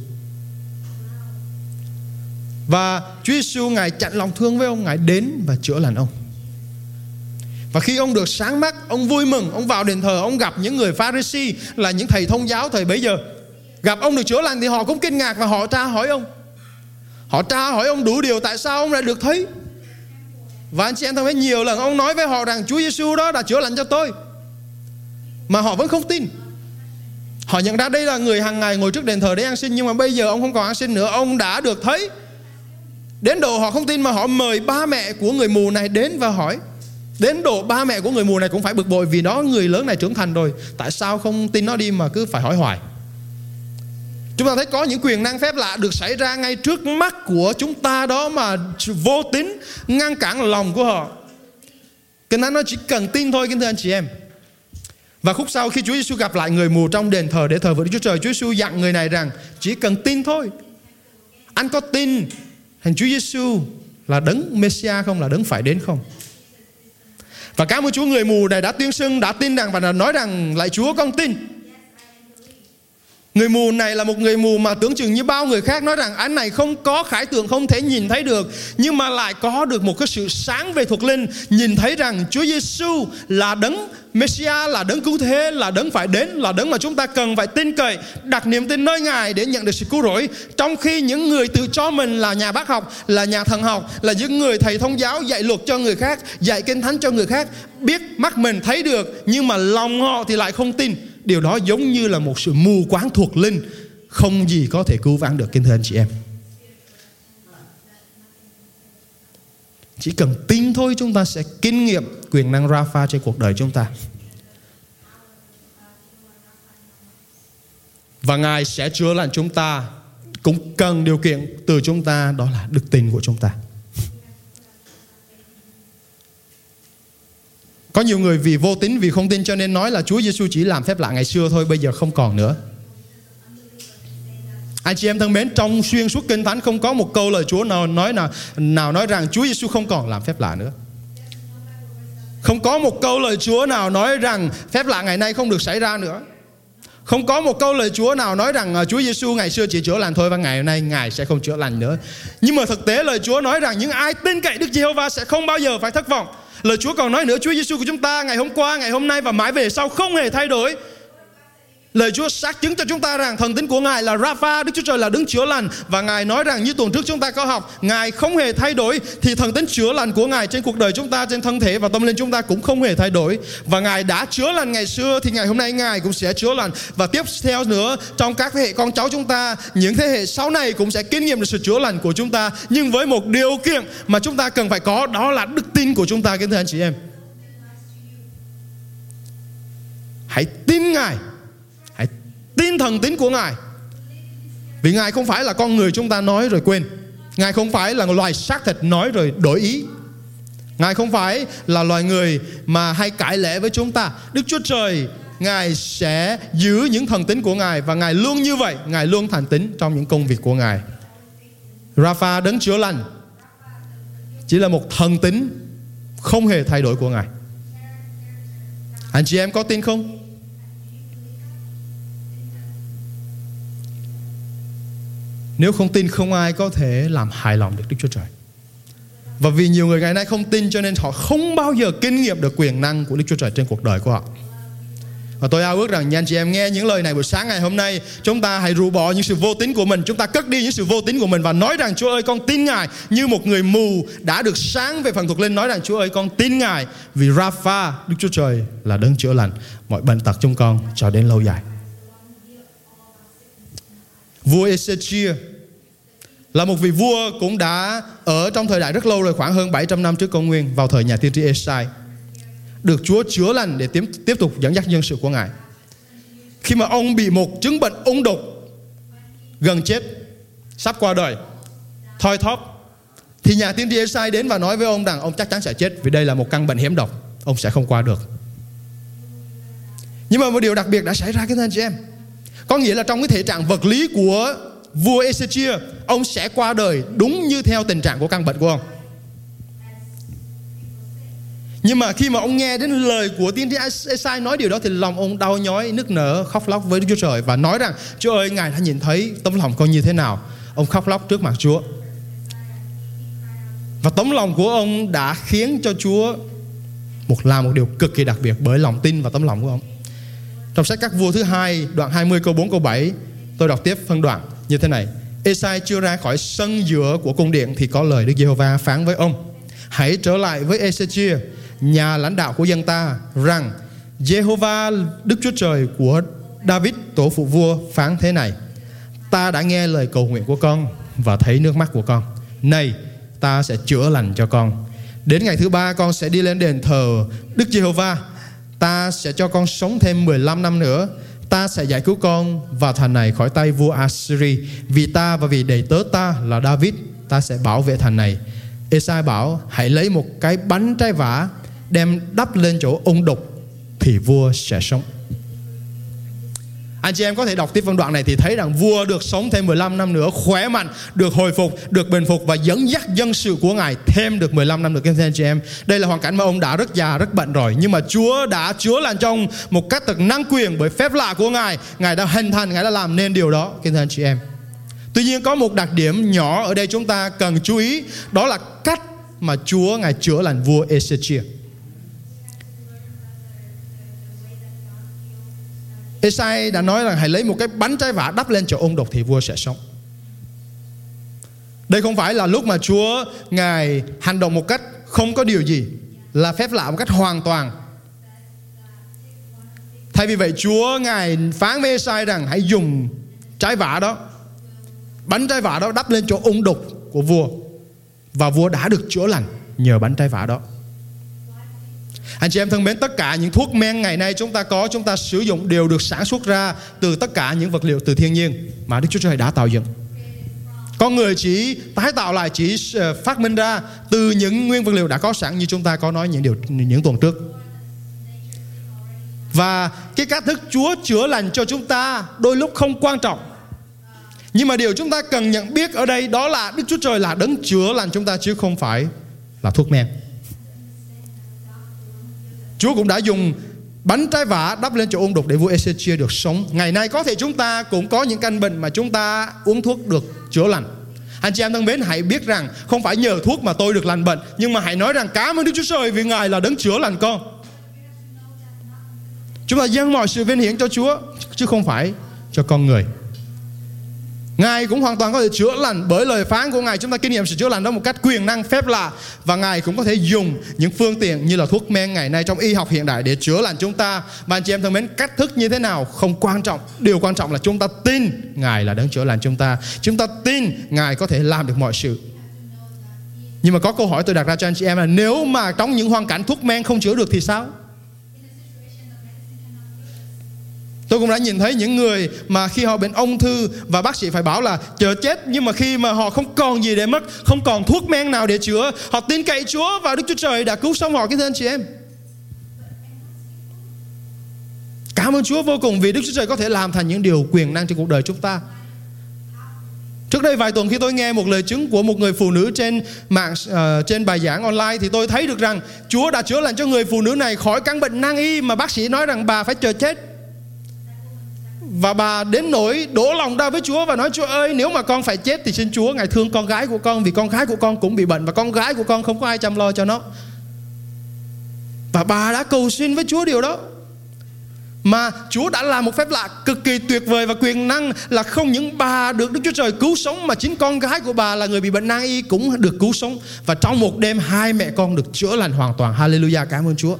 Và Chúa Giêsu, ngài chặn lòng thương với ông, ngài đến và chữa lành ông và khi ông được sáng mắt, ông vui mừng, ông vào đền thờ, ông gặp những người Pharisee là những thầy thông giáo thời bấy giờ. Gặp ông được chữa lành thì họ cũng kinh ngạc và họ tra hỏi ông. Họ tra hỏi ông đủ điều tại sao ông lại được thấy. Và anh chị em thấy nhiều lần ông nói với họ rằng Chúa Giêsu đó đã chữa lành cho tôi. Mà họ vẫn không tin. Họ nhận ra đây là người hàng ngày ngồi trước đền thờ để ăn xin nhưng mà bây giờ ông không còn ăn xin nữa, ông đã được thấy. Đến độ họ không tin mà họ mời ba mẹ của người mù này đến và hỏi Đến độ ba mẹ của người mù này cũng phải bực bội Vì nó người lớn này trưởng thành rồi Tại sao không tin nó đi mà cứ phải hỏi hoài Chúng ta thấy có những quyền năng phép lạ được xảy ra ngay trước mắt của chúng ta đó mà vô tính ngăn cản lòng của họ. Cái นั้น nó chỉ cần tin thôi kính thưa anh chị em. Và khúc sau khi Chúa Giêsu gặp lại người mù trong đền thờ để thờ với Đức Chúa Trời, Chúa Giêsu dặn người này rằng chỉ cần tin thôi. Anh có tin thằng Chúa Giêsu là đấng Messiah không là đấng phải đến không? Và cảm ơn Chúa người mù này đã tuyên xưng, đã tin rằng và đã nói rằng lại Chúa con tin. Người mù này là một người mù mà tưởng chừng như bao người khác nói rằng anh này không có khải tượng, không thể nhìn thấy được, nhưng mà lại có được một cái sự sáng về thuộc linh, nhìn thấy rằng Chúa Giêsu là đấng Messiah là đấng cứu thế, là đấng phải đến, là đấng mà chúng ta cần phải tin cậy, đặt niềm tin nơi Ngài để nhận được sự cứu rỗi. Trong khi những người tự cho mình là nhà bác học, là nhà thần học, là những người thầy thông giáo dạy luật cho người khác, dạy kinh thánh cho người khác, biết mắt mình thấy được, nhưng mà lòng họ thì lại không tin điều đó giống như là một sự mù quáng thuộc linh. Không gì có thể cứu vãn được, kính thưa anh chị em. Chỉ cần tin thôi, chúng ta sẽ kinh nghiệm quyền năng Rafa trên cuộc đời chúng ta. Và Ngài sẽ chữa lành chúng ta. Cũng cần điều kiện từ chúng ta, đó là đức tin của chúng ta. Có nhiều người vì vô tín, vì không tin cho nên nói là Chúa Giêsu chỉ làm phép lạ ngày xưa thôi, bây giờ không còn nữa. Anh chị em thân mến, trong xuyên suốt kinh thánh không có một câu lời Chúa nào nói nào nào nói rằng Chúa Giêsu không còn làm phép lạ nữa. Không có một câu lời Chúa nào nói rằng phép lạ ngày nay không được xảy ra nữa. Không có một câu lời Chúa nào nói rằng à, Chúa Giêsu ngày xưa chỉ chữa lành thôi và ngày hôm nay Ngài sẽ không chữa lành nữa. Nhưng mà thực tế lời Chúa nói rằng những ai tin cậy Đức Giê-hô-va sẽ không bao giờ phải thất vọng. Lời Chúa còn nói nữa Chúa Giêsu của chúng ta ngày hôm qua, ngày hôm nay và mãi về sau không hề thay đổi. Lời Chúa xác chứng cho chúng ta rằng thần tính của Ngài là Rapha, Đức Chúa Trời là đứng chữa lành. Và Ngài nói rằng như tuần trước chúng ta có học, Ngài không hề thay đổi thì thần tính chữa lành của Ngài trên cuộc đời chúng ta, trên thân thể và tâm linh chúng ta cũng không hề thay đổi. Và Ngài đã chữa lành ngày xưa thì ngày hôm nay Ngài cũng sẽ chữa lành. Và tiếp theo nữa trong các thế hệ con cháu chúng ta, những thế hệ sau này cũng sẽ kinh nghiệm được sự chữa lành của chúng ta. Nhưng với một điều kiện mà chúng ta cần phải có đó là đức tin của chúng ta. Kính thưa anh chị em. Hãy tin Ngài tin thần tính của Ngài. Vì Ngài không phải là con người chúng ta nói rồi quên. Ngài không phải là loài xác thịt nói rồi đổi ý. Ngài không phải là loài người mà hay cãi lẽ với chúng ta. Đức Chúa Trời Ngài sẽ giữ những thần tính của Ngài và Ngài luôn như vậy, Ngài luôn thành tính trong những công việc của Ngài. Rafa đấng chữa lành chỉ là một thần tính không hề thay đổi của Ngài. Anh chị em có tin không? Nếu không tin, không ai có thể làm hài lòng được Đức Chúa Trời. Và vì nhiều người ngày nay không tin cho nên họ không bao giờ kinh nghiệm được quyền năng của Đức Chúa Trời trên cuộc đời của họ. Và tôi ao ước rằng nha anh chị em nghe những lời này buổi sáng ngày hôm nay, Chúng ta hãy rũ bỏ những sự vô tín của mình, Chúng ta cất đi những sự vô tín của mình Và nói rằng, Chúa ơi, con tin Ngài Như một người mù đã được sáng về phần thuộc linh. Nói rằng, Chúa ơi, con tin Ngài Vì Rapha, Đức Chúa Trời là đấng chữa lành. Mọi bệnh tật trong con cho đến lâu dài. Vua Ezechia là một vị vua cũng đã ở trong thời đại rất lâu rồi khoảng hơn 700 năm trước công nguyên vào thời nhà tiên tri Esai được Chúa chữa lành để tiếp, tiếp tục dẫn dắt nhân sự của Ngài. Khi mà ông bị một chứng bệnh ung độc gần chết, sắp qua đời, thoi thóp thì nhà tiên tri Esai đến và nói với ông rằng ông chắc chắn sẽ chết vì đây là một căn bệnh hiểm độc, ông sẽ không qua được. Nhưng mà một điều đặc biệt đã xảy ra cái anh chị em. Có nghĩa là trong cái thể trạng vật lý của vua Ezechia ông sẽ qua đời đúng như theo tình trạng của căn bệnh của ông. Nhưng mà khi mà ông nghe đến lời của tiên tri Esai nói điều đó thì lòng ông đau nhói, nức nở, khóc lóc với Đức Chúa Trời và nói rằng Chúa ơi, Ngài đã nhìn thấy tấm lòng con như thế nào. Ông khóc lóc trước mặt Chúa. Và tấm lòng của ông đã khiến cho Chúa một làm một điều cực kỳ đặc biệt bởi lòng tin và tấm lòng của ông. Trong sách các vua thứ hai đoạn 20 câu 4 câu 7 tôi đọc tiếp phân đoạn như thế này. Esai chưa ra khỏi sân giữa của cung điện thì có lời Đức Giê-hô-va phán với ông: Hãy trở lại với Esechia, nhà lãnh đạo của dân ta rằng Giê-hô-va Đức Chúa Trời của David tổ phụ vua phán thế này: Ta đã nghe lời cầu nguyện của con và thấy nước mắt của con. Này, ta sẽ chữa lành cho con. Đến ngày thứ ba con sẽ đi lên đền thờ Đức Giê-hô-va Ta sẽ cho con sống thêm 15 năm nữa. Ta sẽ giải cứu con và thành này khỏi tay vua Assyri. Vì ta và vì đầy tớ ta là David, Ta sẽ bảo vệ thành này. Esai bảo, hãy lấy một cái bánh trái vả, Đem đắp lên chỗ ung đục Thì vua sẽ sống anh chị em có thể đọc tiếp phân đoạn này thì thấy rằng vua được sống thêm 15 năm nữa khỏe mạnh, được hồi phục, được bình phục và dẫn dắt dân sự của ngài thêm được 15 năm nữa các anh chị em. Đây là hoàn cảnh mà ông đã rất già, rất bận rồi nhưng mà Chúa đã chúa lành trong một cách thật năng quyền bởi phép lạ của ngài, ngài đã hình thành, ngài đã làm nên điều đó các anh chị em. Tuy nhiên có một đặc điểm nhỏ ở đây chúng ta cần chú ý đó là cách mà Chúa ngài chữa lành vua Ezechia. Esai đã nói rằng hãy lấy một cái bánh trái vả đắp lên chỗ ung độc thì vua sẽ sống. Đây không phải là lúc mà Chúa Ngài hành động một cách không có điều gì, Là phép lạ một cách hoàn toàn Thay vì vậy, Chúa Ngài phán với Esai rằng hãy dùng trái vả đó, Bánh trái vả đó đắp lên chỗ ung đục của vua, Và vua đã được chữa lành nhờ bánh trái vả đó anh chị em thân mến, tất cả những thuốc men ngày nay chúng ta có, chúng ta sử dụng đều được sản xuất ra từ tất cả những vật liệu từ thiên nhiên mà Đức Chúa Trời đã tạo dựng. con người chỉ tái tạo lại chỉ ờ, phát minh ra từ những nguyên vật liệu đã có sẵn như chúng ta có nói những điều những tuần trước và cái cách thức Chúa chữa lành cho chúng ta đôi lúc không quan trọng nhưng mà điều chúng ta cần nhận biết ở đây đó là Đức Chúa Trời là đấng chữa lành chúng ta chứ không phải là thuốc men. Chúa cũng đã dùng bánh trái vả đắp lên chỗ ung đục để vua Ezechia được sống. Ngày nay có thể chúng ta cũng có những căn bệnh mà chúng ta uống thuốc được chữa lành. Anh chị em thân mến, hãy biết rằng không phải nhờ thuốc mà tôi được lành bệnh, nhưng mà hãy nói rằng cảm ơn Đức Chúa Trời vì Ngài là đấng chữa lành con. Chúng ta dâng mọi sự vinh hiển cho Chúa, chứ không phải cho con người. Ngài cũng hoàn toàn có thể chữa lành bởi lời phán của Ngài chúng ta kinh nghiệm sự chữa lành đó một cách quyền năng phép lạ và Ngài cũng có thể dùng những phương tiện như là thuốc men ngày nay trong y học hiện đại để chữa lành chúng ta. Và anh chị em thân mến, cách thức như thế nào không quan trọng, điều quan trọng là chúng ta tin Ngài là đấng chữa lành chúng ta. Chúng ta tin Ngài có thể làm được mọi sự. Nhưng mà có câu hỏi tôi đặt ra cho anh chị em là nếu mà trong những hoàn cảnh thuốc men không chữa được thì sao? Tôi cũng đã nhìn thấy những người mà khi họ bệnh ung thư và bác sĩ phải bảo là chờ chết nhưng mà khi mà họ không còn gì để mất, không còn thuốc men nào để chữa, họ tin cậy Chúa và Đức Chúa Trời đã cứu sống họ cái thưa anh chị em. Cảm ơn Chúa vô cùng vì Đức Chúa Trời có thể làm thành những điều quyền năng trong cuộc đời chúng ta. Trước đây vài tuần khi tôi nghe một lời chứng của một người phụ nữ trên mạng uh, trên bài giảng online thì tôi thấy được rằng Chúa đã chữa lành cho người phụ nữ này khỏi căn bệnh nan y mà bác sĩ nói rằng bà phải chờ chết. Và bà đến nỗi đổ lòng ra với Chúa và nói Chúa ơi nếu mà con phải chết thì xin Chúa Ngài thương con gái của con vì con gái của con cũng bị bệnh và con gái của con không có ai chăm lo cho nó. Và bà đã cầu xin với Chúa điều đó. Mà Chúa đã làm một phép lạ cực kỳ tuyệt vời và quyền năng là không những bà được Đức Chúa Trời cứu sống mà chính con gái của bà là người bị bệnh nan y cũng được cứu sống. Và trong một đêm hai mẹ con được chữa lành hoàn toàn. Hallelujah, cảm ơn Chúa.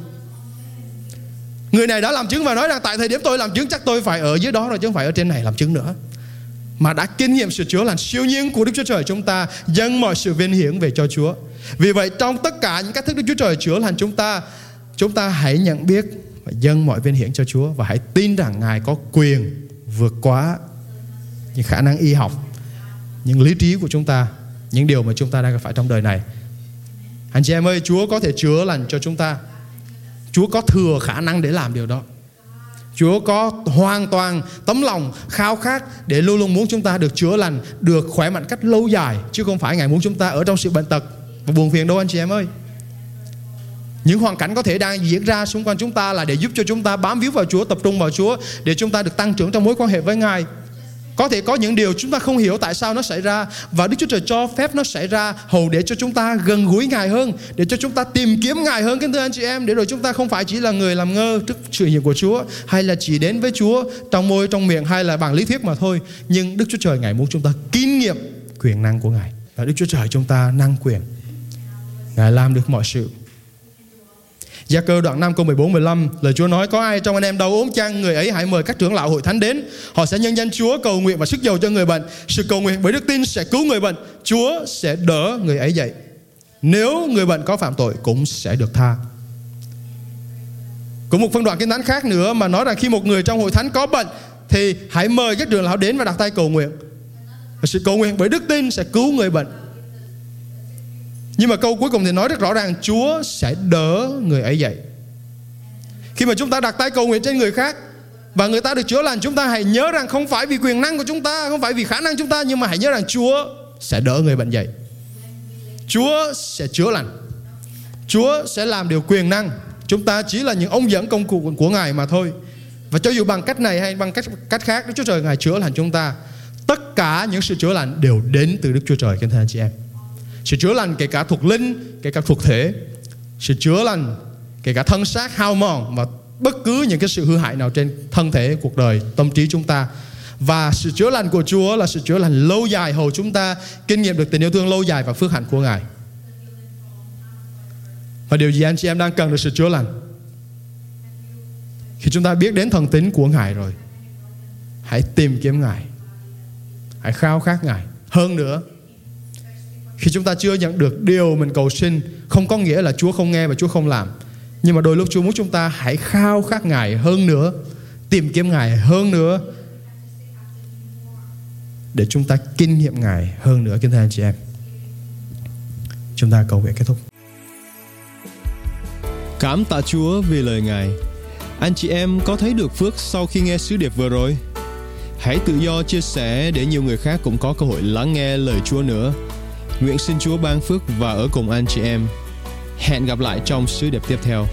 Người này đã làm chứng và nói rằng tại thời điểm tôi làm chứng chắc tôi phải ở dưới đó rồi chứ không phải ở trên này làm chứng nữa. Mà đã kinh nghiệm sự chữa lành siêu nhiên của Đức Chúa Trời chúng ta dâng mọi sự vinh hiển về cho Chúa. Vì vậy trong tất cả những cách thức Đức Chúa Trời chữa lành chúng ta, chúng ta hãy nhận biết và dâng mọi vinh hiển cho Chúa và hãy tin rằng Ngài có quyền vượt quá những khả năng y học, những lý trí của chúng ta, những điều mà chúng ta đang gặp phải trong đời này. Anh chị em ơi, Chúa có thể chữa lành cho chúng ta Chúa có thừa khả năng để làm điều đó Chúa có hoàn toàn tấm lòng khao khát để luôn luôn muốn chúng ta được chữa lành, được khỏe mạnh cách lâu dài chứ không phải Ngài muốn chúng ta ở trong sự bệnh tật và buồn phiền đâu anh chị em ơi. Những hoàn cảnh có thể đang diễn ra xung quanh chúng ta là để giúp cho chúng ta bám víu vào Chúa, tập trung vào Chúa để chúng ta được tăng trưởng trong mối quan hệ với Ngài. Có thể có những điều chúng ta không hiểu tại sao nó xảy ra và Đức Chúa Trời cho phép nó xảy ra hầu để cho chúng ta gần gũi Ngài hơn, để cho chúng ta tìm kiếm Ngài hơn kính thưa anh chị em, để rồi chúng ta không phải chỉ là người làm ngơ trước sự hiện của Chúa hay là chỉ đến với Chúa trong môi trong miệng hay là bằng lý thuyết mà thôi, nhưng Đức Chúa Trời Ngài muốn chúng ta kinh nghiệm quyền năng của Ngài và Đức Chúa Trời chúng ta năng quyền. Ngài làm được mọi sự Gia cơ đoạn 5 câu 14 15 Lời Chúa nói, có ai trong anh em đau ốm chăng? Người ấy hãy mời các trưởng lão hội thánh đến. Họ sẽ nhân danh Chúa cầu nguyện và sức dầu cho người bệnh. Sự cầu nguyện bởi đức tin sẽ cứu người bệnh. Chúa sẽ đỡ người ấy dậy. Nếu người bệnh có phạm tội cũng sẽ được tha. Cũng một phân đoạn kinh thánh khác nữa Mà nói rằng khi một người trong hội thánh có bệnh Thì hãy mời các trưởng lão đến và đặt tay cầu nguyện. Và Sự cầu nguyện bởi đức tin sẽ cứu người bệnh nhưng mà câu cuối cùng thì nói rất rõ ràng, Chúa sẽ đỡ người ấy dậy. Khi mà chúng ta đặt tay cầu nguyện trên người khác Và người ta được chữa lành, Chúng ta hãy nhớ rằng không phải vì quyền năng của chúng ta, Không phải vì khả năng chúng ta, Nhưng mà hãy nhớ rằng Chúa sẽ đỡ người bệnh dậy. Chúa sẽ chữa lành. Chúa sẽ làm điều quyền năng. Chúng ta chỉ là những ông dẫn công cụ của Ngài mà thôi. Và cho dù bằng cách này hay bằng cách cách khác, Đức Chúa Trời, Ngài chữa lành chúng ta. Tất cả những sự chữa lành đều đến từ Đức Chúa Trời, Kính thưa anh chị em sự chữa lành kể cả thuộc linh kể cả thuộc thể sự chữa lành kể cả thân xác hao mòn và bất cứ những cái sự hư hại nào trên thân thể cuộc đời tâm trí chúng ta và sự chữa lành của Chúa là sự chữa lành lâu dài hầu chúng ta kinh nghiệm được tình yêu thương lâu dài và phước hạnh của Ngài. Và điều gì anh chị em đang cần được sự chữa lành? Khi chúng ta biết đến thần tính của Ngài rồi, hãy tìm kiếm Ngài. Hãy khao khát Ngài. Hơn nữa, khi chúng ta chưa nhận được điều mình cầu xin không có nghĩa là Chúa không nghe và Chúa không làm. Nhưng mà đôi lúc Chúa muốn chúng ta hãy khao khát Ngài hơn nữa, tìm kiếm Ngài hơn nữa. để chúng ta kinh nghiệm Ngài hơn nữa kính thưa anh chị em. Chúng ta cầu nguyện kết thúc. Cảm tạ Chúa vì lời Ngài. Anh chị em có thấy được phước sau khi nghe sứ điệp vừa rồi? Hãy tự do chia sẻ để nhiều người khác cũng có cơ hội lắng nghe lời Chúa nữa. Nguyện xin Chúa ban phước và ở cùng anh chị em. Hẹn gặp lại trong sứ điệp tiếp theo.